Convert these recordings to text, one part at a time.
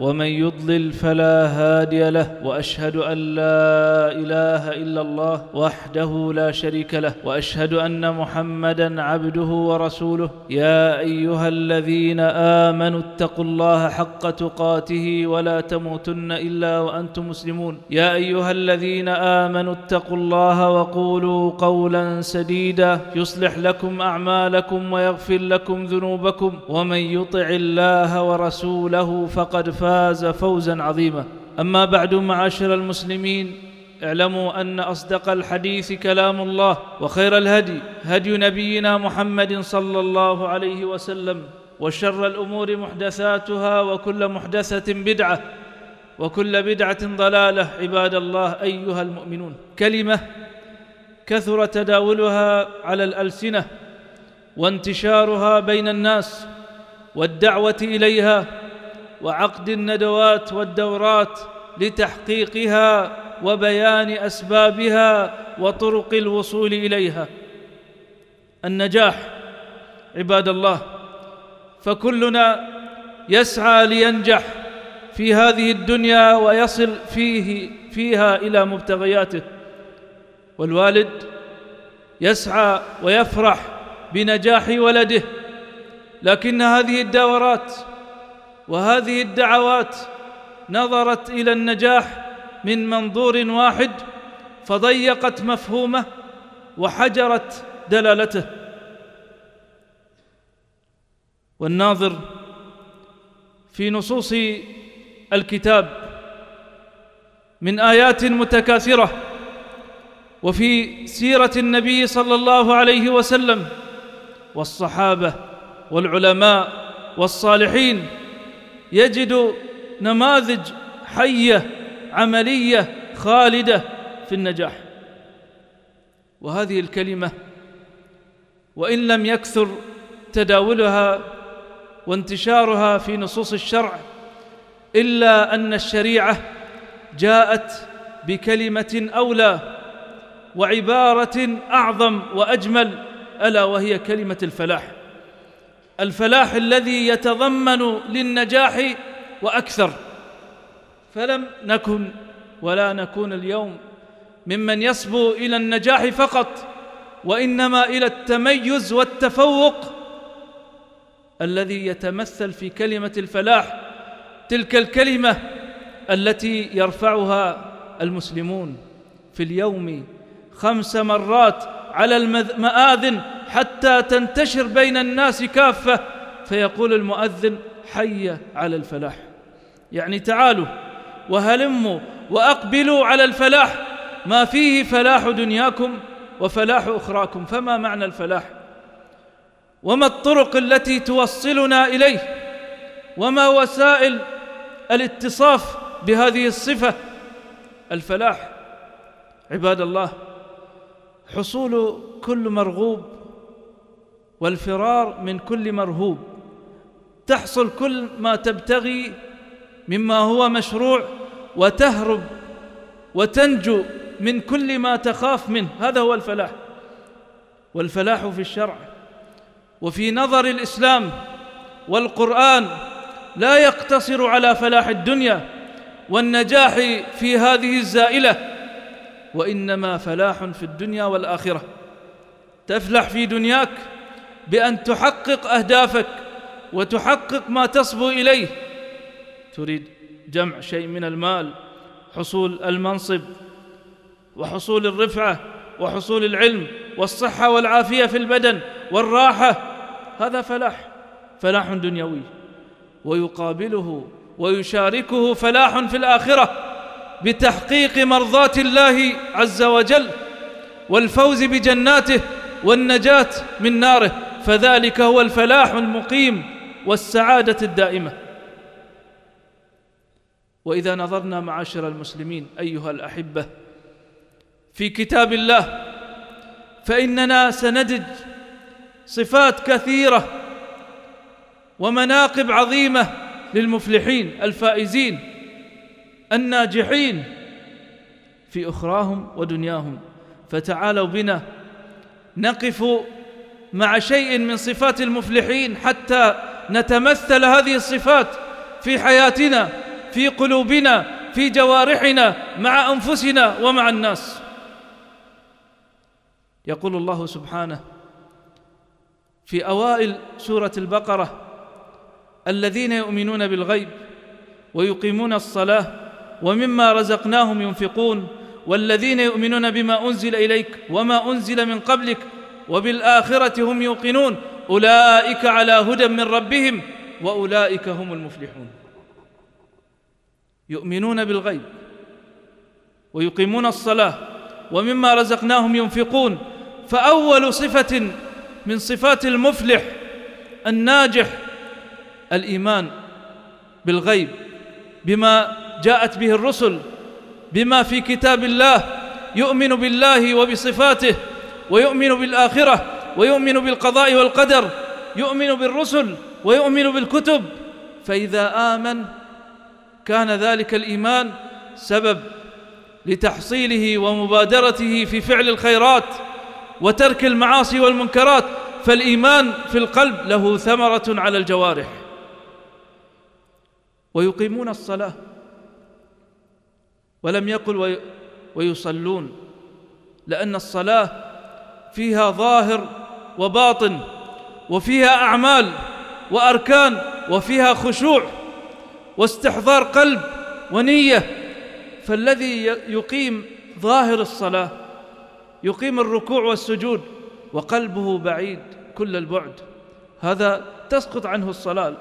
ومن يضلل فلا هادي له وأشهد أن لا إله إلا الله وحده لا شريك له وأشهد أن محمدا عبده ورسوله. يا أيها الذين آمنوا اتقوا الله حق تقاته ولا تموتن إلا وأنتم مسلمون. يا أيها الذين آمنوا اتقوا الله وقولوا قولا سديدا يصلح لكم أعمالكم ويغفر لكم ذنوبكم. ومن يطع الله ورسوله فقد فوزا عظيما. أما بعد معاشر المسلمين اعلموا أن أصدق الحديث كلام الله وخير الهدي هدي نبينا محمد صلى الله عليه وسلم وشر الأمور محدثاتها وكل محدثة بدعة وكل بدعة ضلالة عباد الله أيها المؤمنون. كلمة كثر تداولها على الألسنة وانتشارها بين الناس والدعوة إليها وعقد الندوات والدورات لتحقيقها وبيان أسبابها وطرق الوصول إليها. النجاح عباد الله فكلنا يسعى لينجح في هذه الدنيا ويصل فيه فيها إلى مبتغياته. والوالد يسعى ويفرح بنجاح ولده لكن هذه الدورات وهذه الدعوات نظرت إلى النجاح من منظور واحد فضيقت مفهومه وحجرت دلالته. والناظر في نصوص الكتاب من آيات متكاثرة وفي سيرة النبي صلى الله عليه وسلم والصحابة والعلماء والصالحين يجد نماذج حية عملية خالدة في النجاح. وهذه الكلمة وإن لم يكثر تداولها وانتشارها في نصوص الشرع إلا أن الشريعة جاءت بكلمة أولى وعبارة أعظم وأجمل ألا وهي كلمة الفلاح. الفلاح الذي يتضمن للنجاح وأكثر. فلم نكن ولا نكون اليوم ممن يصبو إلى النجاح فقط وإنما إلى التميز والتفوق الذي يتمثل في كلمة الفلاح تلك الكلمة التي يرفعها المسلمون في اليوم خمس مرات على المآذن حتى تنتشر بين الناس كافة فيقول المؤذن حي على الفلاح. يعني تعالوا وهلموا وأقبلوا على الفلاح. ما فيه فلاح دنياكم وفلاح أخراكم. فما معنى الفلاح؟ وما الطرق التي توصلنا إليه؟ وما وسائل الاتصاف بهذه الصفة؟ الفلاح عباد الله حصول كل مرغوب والفرار من كل مرهوب. تحصل كل ما تبتغي مما هو مشروع وتهرب وتنجو من كل ما تخاف منه. هذا هو الفلاح. والفلاح في الشرع. وفي نظر الإسلام والقرآن لا يقتصر على فلاح الدنيا والنجاح في هذه الزائلة وإنما فلاح في الدنيا والآخرة. تفلح في دنياك بأن تحقق أهدافك وتحقق ما تصبو إليه. تريد جمع شيء من المال حصول المنصب وحصول الرفعة وحصول العلم والصحة والعافية في البدن والراحة. هذا فلاح فلاح دنيوي. ويقابله ويشاركه فلاح في الآخرة بتحقيق مرضات الله عز وجل والفوز بجناته والنجاة من ناره. فذلك هو الفلاح المقيم والسعادة الدائمة. وإذا نظرنا معاشر المسلمين أيها الأحبة في كتاب الله فإننا سندج صفات كثيرة ومناقب عظيمة للمفلحين الفائزين الناجحين في أخراهم ودنياهم. فتعالوا بنا نقف مع شيء من صفات المفلحين حتى نتمثل هذه الصفات في حياتنا في قلوبنا في جوارحنا مع أنفسنا ومع الناس. يقول الله سبحانه في أوائل سورة البقرة الذين يؤمنون بالغيب ويقيمون الصلاة ومما رزقناهم ينفقون والذين يؤمنون بما أنزل إليك وما أنزل من قبلك وبالآخرة هم يوقنون. أولئك على هدى من ربهم وأولئك هم المفلحون. يؤمنون بالغيب ويقيمون الصلاة ومما رزقناهم ينفقون. فأول صفة من صفات المفلح الناجح الإيمان بالغيب بما جاءت به الرسل بما في كتاب الله يؤمن بالله وبصفاته. ويؤمن بالآخرة ويؤمن بالقضاء والقدر يؤمن بالرسل ويؤمن بالكتب. فإذا آمن كان ذلك الإيمان سبب لتحصيله ومبادرته في فعل الخيرات وترك المعاصي والمنكرات. فالإيمان في القلب له ثمرة على الجوارح. ويقيمون الصلاة. ولم يقل ويصلون. لأن الصلاة فيها ظاهر وباطن وفيها أعمال وأركان وفيها خشوع واستحضار قلب ونية. فالذي يقيم ظاهر الصلاة يقيم الركوع والسجود وقلبه بعيد كل البعد هذا تسقط عنه الصلاة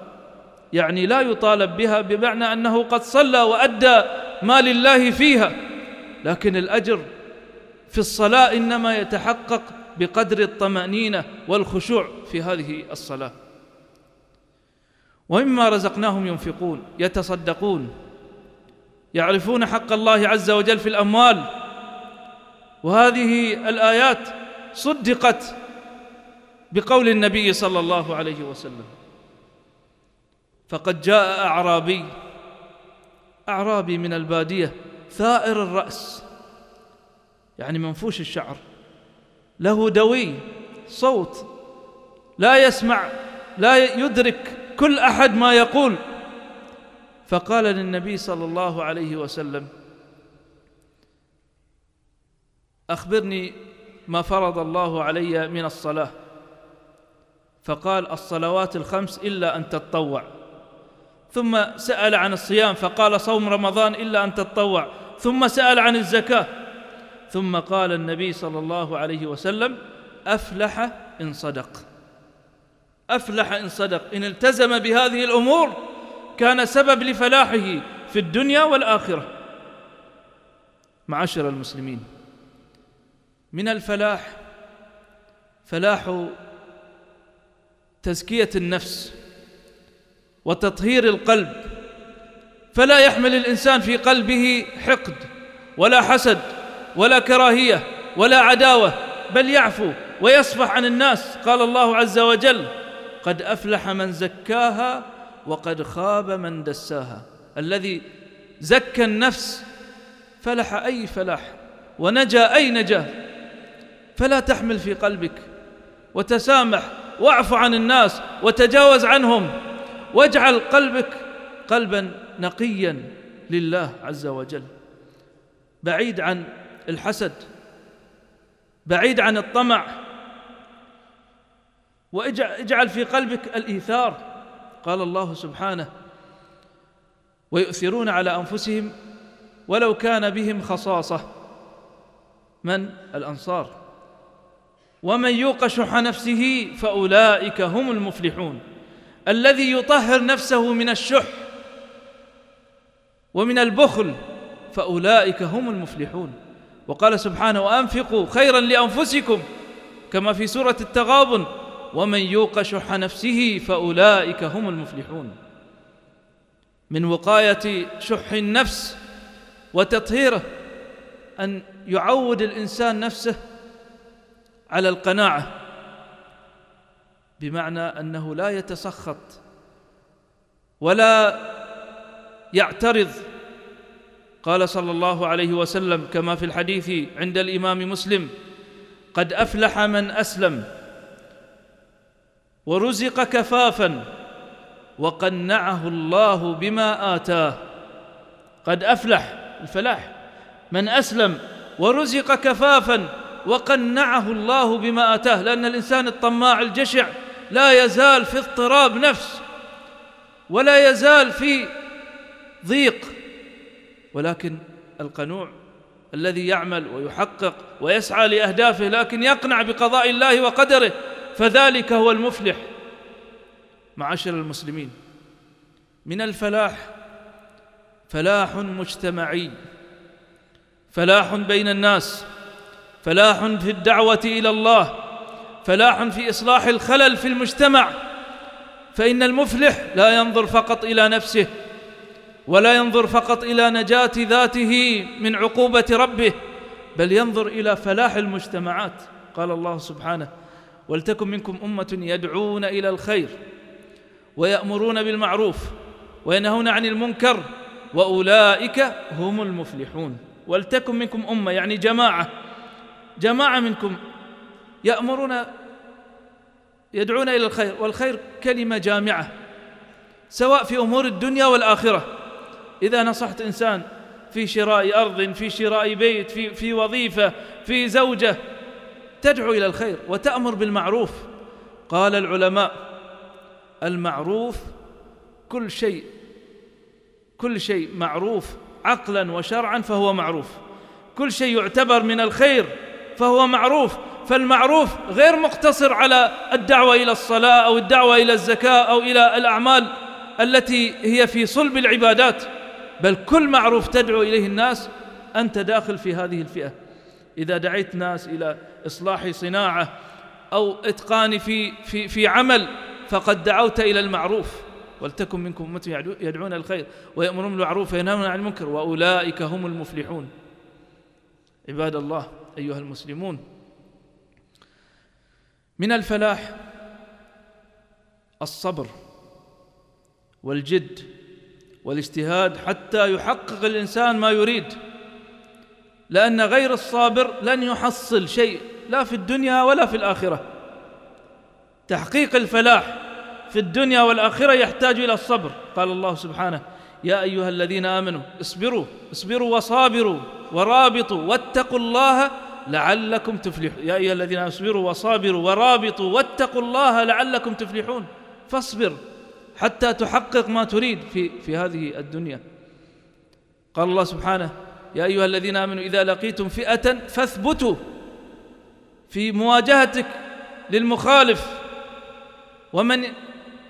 يعني لا يطالب بها بمعنى أنه قد صلى وأدى ما لله فيها. لكن الأجر في الصلاة إنما يتحقق بقدر الطمأنينة والخشوع في هذه الصلاة. ومما رزقناهم ينفقون يتصدقون يعرفون حق الله عز وجل في الأموال. وهذه الآيات صدقت بقول النبي صلى الله عليه وسلم فقد جاء أعرابي أعرابي من البادية ثائر الرأس. يعني منفوش الشعر. له دوي صوت لا يسمع لا يدرك كل أحد ما يقول. فقال للنبي صلى الله عليه وسلم أخبرني ما فرض الله علي من الصلاة. فقال الصلوات الخمس إلا أن تتطوع. ثم سأل عن الصيام فقال صوم رمضان إلا أن تتطوع. ثم سأل عن الزكاة ثم قال النبي صلى الله عليه وسلم أفلح إن صدق. أفلح إن صدق. إن التزم بهذه الأمور كان سبب لفلاحه في الدنيا والآخرة. معاشر المسلمين من الفلاح فلاح تزكية النفس وتطهير القلب. فلا يحمل الإنسان في قلبه حقد ولا حسد. ولا كراهية ولا عداوة بل يعفو ويصفح عن الناس. قال الله عز وجل قد أفلح من زكاها وقد خاب من دساها. الذي زكى النفس فلح أي فلاح ونجا أي نجاه فلا تحمل في قلبك وتسامح واعف عن الناس وتجاوز عنهم. واجعل قلبك قلبا نقيا لله عز وجل. بعيد عن الحسد بعيد عن الطمع واجعل في قلبك الإيثار. قال الله سبحانه ويؤثرون على أنفسهم ولو كان بهم خصاصة. من؟ الأنصار. ومن يوق شح نفسه فأولئك هم المفلحون. الذي يطهر نفسه من الشح ومن البخل فأولئك هم المفلحون. وقال سبحانه وانفقوا خيرا لأنفسكم كما في سورة التغابن ومن يوق شح نفسه فأولئك هم المفلحون. من وقاية شح النفس وتطهيره أن يعود الإنسان نفسه على القناعة بمعنى أنه لا يتسخط ولا يعترض قال صلى الله عليه وسلم كما في الحديث عند الإمام مسلم قد أفلح من أسلم ورزق كفافا وقنعه الله بما آتاه. قد أفلح الفلاح من أسلم ورزق كفافا وقنعه الله بما آتاه. لأن الإنسان الطماع الجشع لا يزال في اضطراب نفس ولا يزال في ضيق. ولكن القنوع الذي يعمل ويحقق ويسعى لأهدافه لكن يقنع بقضاء الله وقدره فذلك هو المفلح. معاشر المسلمين من الفلاح فلاح مجتمعي فلاح بين الناس فلاح في الدعوة إلى الله فلاح في إصلاح الخلل في المجتمع فإن المفلح لا ينظر فقط إلى نفسه ولا ينظر فقط إلى نجاة ذاته من عقوبة ربه بل ينظر إلى فلاح المجتمعات. قال الله سبحانه ولتكن منكم أمة يدعون إلى الخير ويأمرون بالمعروف وينهون عن المنكر وأولئك هم المفلحون. ولتكن منكم أمة يعني جماعة جماعة منكم يأمرون يدعون إلى الخير والخير كلمة جامعة سواء في أمور الدنيا والآخرة. إذا نصحت إنسان في شراء أرض في شراء بيت في في وظيفة في زوجة تدعو إلى الخير وتأمر بالمعروف. قال العلماء المعروف كل شيء كل شيء معروف عقلا وشرعا فهو معروف. كل شيء يعتبر من الخير فهو معروف. فالمعروف غير مقتصر على الدعوة إلى الصلاة أو الدعوة إلى الزكاة أو إلى الأعمال التي هي في صلب العبادات. بل كل معروف تدعو إليه الناس أنت داخل في هذه الفئة. إذا دعيت ناس إلى إصلاح صناعة أو إتقان في في في عمل فقد دعوت إلى المعروف. ولتكن منكم أمة يدعون الخير ويأمرون بالمعروف وينهون عن المنكر وأولئك هم المفلحون. عباد الله أيها المسلمون من الفلاح الصبر والجد. والاجتهاد حتى يحقق الإنسان ما يريد. لأن غير الصابر لن يحصل شيء لا في الدنيا ولا في الآخرة. تحقيق الفلاح في الدنيا والآخرة يحتاج إلى الصبر. قال الله سبحانه يا أيها الذين آمنوا اصبروا اصبروا وصابروا ورابطوا واتقوا الله لعلكم تفلحون. يا أيها الذين اصبروا وصابروا ورابطوا واتقوا الله لعلكم تفلحون. فاصبر. حتى تحقق ما تريد في في هذه الدنيا. قال الله سبحانه يا أيها الذين آمنوا إذا لقيتم فئة فاثبتوا في مواجهتك للمخالف. ومن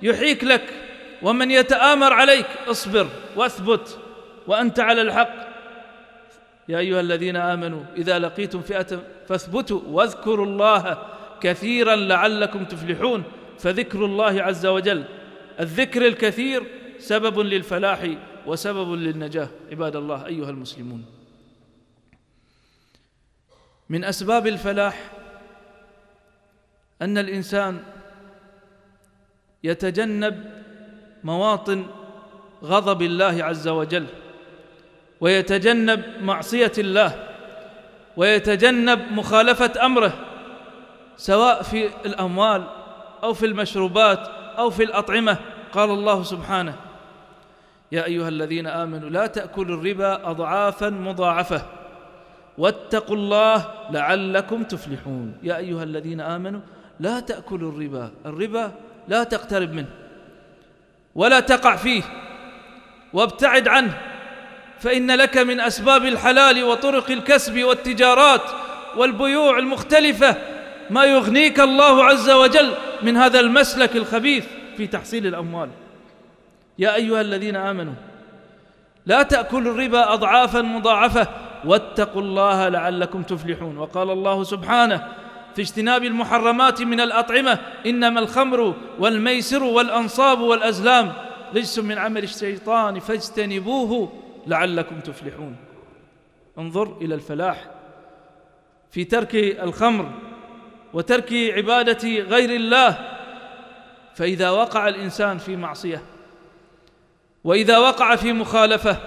يحيك لك ومن يتآمر عليك اصبر واثبت وأنت على الحق. يا أيها الذين آمنوا إذا لقيتم فئة فاثبتوا واذكروا الله كثيرا لعلكم تفلحون. فذكر الله عز وجل الذكر الكثير سبب للفلاح وسبب للنجاة عباد الله أيها المسلمون. من أسباب الفلاح أن الإنسان يتجنب مواطن غضب الله عز وجل ويتجنب معصية الله ويتجنب مخالفة أمره سواء في الأموال أو في المشروبات أو في الأطعمة. قال الله سبحانه يا أيها الذين آمنوا لا تأكلوا الربا اضعافا مضاعفة واتقوا الله لعلكم تفلحون. يا أيها الذين آمنوا لا تأكلوا الربا. الربا لا تقترب منه ولا تقع فيه وابتعد عنه فإن لك من أسباب الحلال وطرق الكسب والتجارات والبيوع المختلفة ما يغنيك الله عز وجل من هذا المسلك الخبيث في تحصيل الأموال. يا أيها الذين آمنوا لا تأكلوا الربا اضعافا مضاعفة واتقوا الله لعلكم تفلحون. وقال الله سبحانه في اجتناب المحرمات من الأطعمة إنما الخمر والميسر والأنصاب والأزلام رجس من عمل الشيطان فاجتنبوه لعلكم تفلحون. انظر إلى الفلاح في ترك الخمر وترك عبادة غير الله فإذا وقع الإنسان في معصية وإذا وقع في مخالفة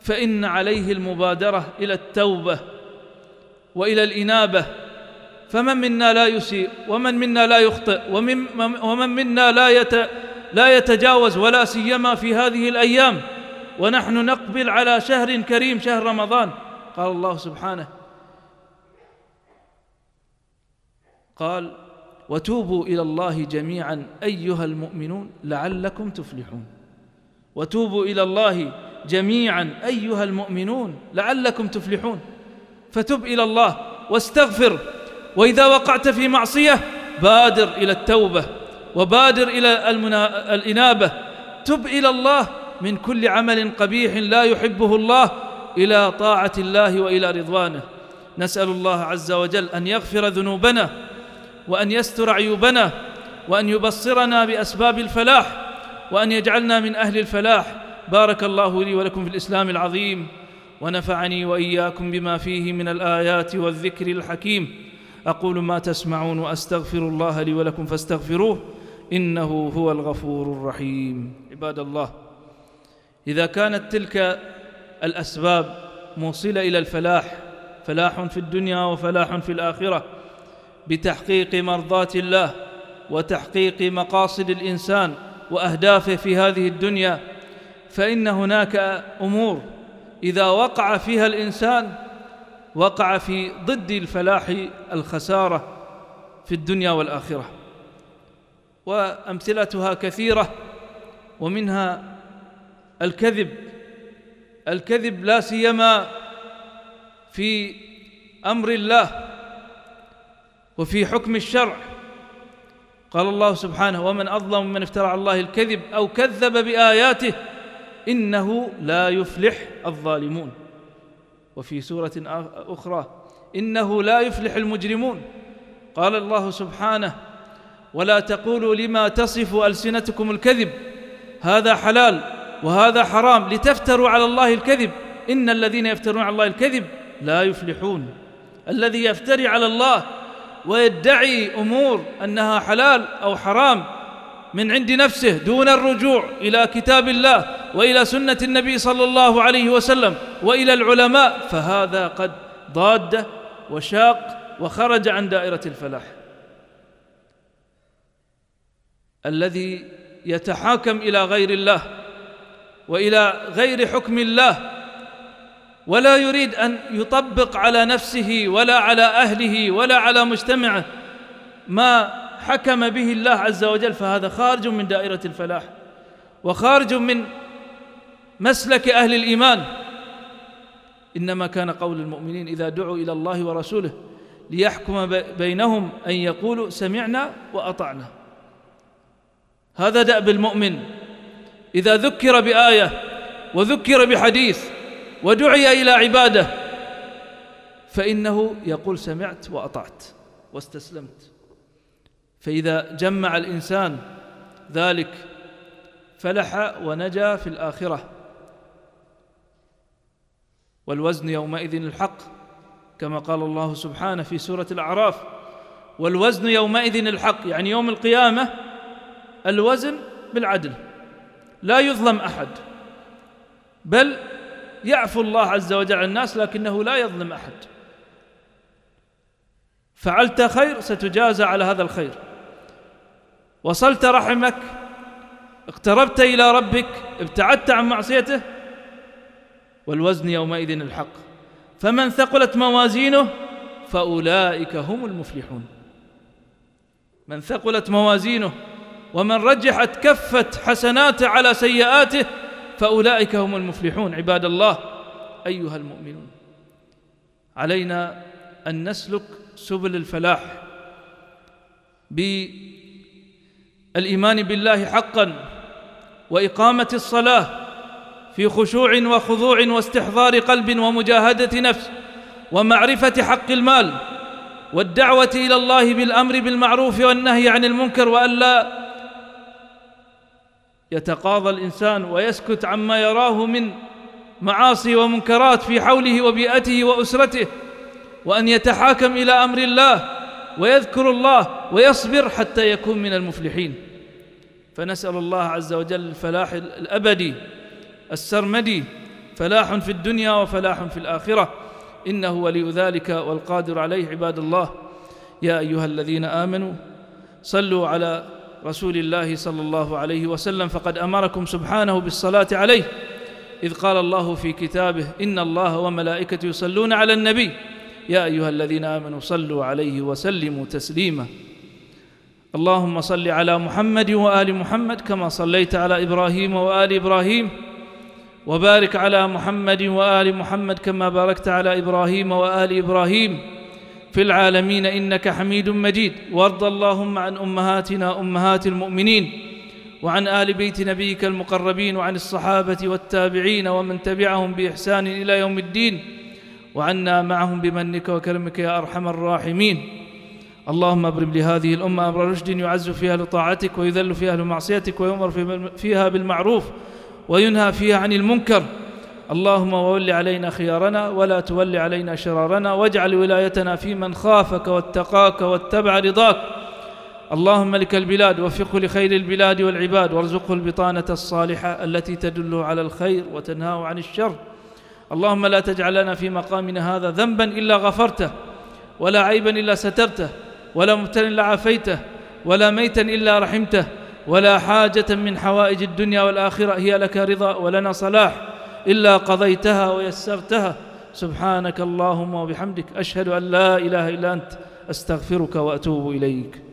فإن عليه المبادرة إلى التوبة وإلى الإنابة. فمن منا لا يسيء ومن منا لا يخطئ ومن, ومن منا لا يت لا يتجاوز ولا سيما في هذه الأيام. ونحن نقبل على شهر كريم شهر رمضان. قال الله سبحانه قال وتوبوا إلى الله جميعا أيها المؤمنون لعلكم تفلحون. وتوبوا إلى الله جميعا أيها المؤمنون لعلكم تفلحون. فتب إلى الله واستغفر وإذا وقعت في معصية بادر إلى التوبة وبادر إلى الإنابة. تب إلى الله من كل عمل قبيح لا يحبه الله إلى طاعة الله وإلى رضوانه. نسأل الله عز وجل أن يغفر ذنوبنا وأن يستر عيوبنا وأن يبصرنا بأسباب الفلاح وأن يجعلنا من أهل الفلاح. بارك الله لي ولكم في الإسلام العظيم ونفعني وإياكم بما فيه من الآيات والذكر الحكيم. أقول ما تسمعون وأستغفر الله لي ولكم فاستغفروه إنه هو الغفور الرحيم. عباد الله إذا كانت تلك الأسباب موصلة إلى الفلاح فلاح في الدنيا وفلاح في الآخرة. بتحقيق مرضات الله وتحقيق مقاصد الإنسان وأهدافه في هذه الدنيا فإن هناك أمور إذا وقع فيها الإنسان وقع في ضد الفلاح الخسارة في الدنيا والآخرة. وأمثلتها كثيرة ومنها الكذب. الكذب لا سيما في أمر الله وفي حكم الشرع قال الله سبحانه ومن أظلم من افترى على الله الكذب أو كذب بآياته إنه لا يفلح الظالمون. وفي سورة أخرى إنه لا يفلح المجرمون. قال الله سبحانه ولا تقولوا لما تصف ألسنتكم الكذب. هذا حلال وهذا حرام لتفتروا على الله الكذب. إن الذين يفترون على الله الكذب لا يفلحون. الذي يفتري على الله ويدعي أمور أنها حلال أو حرام من عند نفسه دون الرجوع إلى كتاب الله وإلى سنة النبي صلى الله عليه وسلم وإلى العلماء فهذا قد ضاد وشاق وخرج عن دائرة الفلاح. الذي يتحاكم إلى غير الله وإلى غير حكم الله ولا يريد أن يطبق على نفسه ولا على أهله ولا على مجتمعه ما حكم به الله عز وجل فهذا خارج من دائرة الفلاح وخارج من مسلك أهل الإيمان. إنما كان قول المؤمنين إذا دعوا إلى الله ورسوله ليحكم بينهم أن يقولوا سمعنا وأطعنا. هذا دأب المؤمن. إذا ذكر بآية وذكر بحديث ودعي إلى عبادة. فإنه يقول سمعت وأطعت واستسلمت. فإذا جمع الإنسان ذلك فلح ونجا في الآخرة. والوزن يومئذ الحق كما قال الله سبحانه في سورة الأعراف. والوزن يومئذ الحق يعني يوم القيامة الوزن بالعدل. لا يظلم أحد. بل يعفو الله عز وجل عن الناس لكنه لا يظلم أحد. فعلت خير ستجازى على هذا الخير. وصلت رحمك اقتربت إلى ربك ابتعدت عن معصيته والوزن يومئذ الحق. فمن ثقلت موازينه فأولئك هم المفلحون. من ثقلت موازينه ومن رجحت كفه حسناته على سيئاته فأولئك هم المفلحون عباد الله. أيها المؤمنون علينا أن نسلك سبل الفلاح. بالإيمان بالله حقا وإقامة الصلاة في خشوع وخضوع واستحضار قلب ومجاهدة نفس ومعرفة حق المال والدعوة إلى الله بالأمر بالمعروف والنهي عن المنكر والا يتقاضى الإنسان ويسكت عما يراه من معاصي ومنكرات في حوله وبيئته وأسرته وأن يتحاكم إلى أمر الله ويذكر الله ويصبر حتى يكون من المفلحين. فنسأل الله عز وجل الفلاح الأبدي السرمدي فلاح في الدنيا وفلاح في الآخرة. إنه ولي ذلك والقادر عليه عباد الله. يا أيها الذين آمنوا صلوا على رسول الله صلى الله عليه وسلم فقد أمركم سبحانه بالصلاة عليه إذ قال الله في كتابه إن الله وملائكته يصلون على النبي يا أيها الذين آمنوا صلوا عليه وسلموا تسليما. اللهم صل على محمد وآل محمد كما صليت على إبراهيم وآل إبراهيم وبارك على محمد وآل محمد كما باركت على إبراهيم وآل إبراهيم. في العالمين إنك حميد مجيد. وارض اللهم عن أمهاتنا أمهات المؤمنين وعن آل بيت نبيك المقربين وعن الصحابة والتابعين ومن تبعهم بإحسان إلى يوم الدين وعنا معهم بمنك وكرمك يا أرحم الراحمين. اللهم أبرم لهذه الأمة أمر رشد يعز فيها لطاعتك ويذل فيها لمعصيتك ويؤمر فيها بالمعروف وينهى فيها عن المنكر. اللهم وول علينا خيارنا ولا تول علينا شرارنا واجعل ولايتنا في من خافك واتقاك واتبع رضاك. اللهم لك البلاد وفقه لخير البلاد والعباد وارزقه البطانة الصالحة التي تدل على الخير وتنهاه عن الشر. اللهم لا تجعل لنا في مقامنا هذا ذنبا إلا غفرته ولا عيبا إلا سترته ولا مبتلا إلا عافيته ولا ميتا إلا رحمته ولا حاجة من حوائج الدنيا والآخرة هي لك رضا ولنا صلاح. إلا قضيتها ويسرتها. سبحانك اللهم وبحمدك أشهد أن لا إله إلا أنت أستغفرك وأتوب إليك.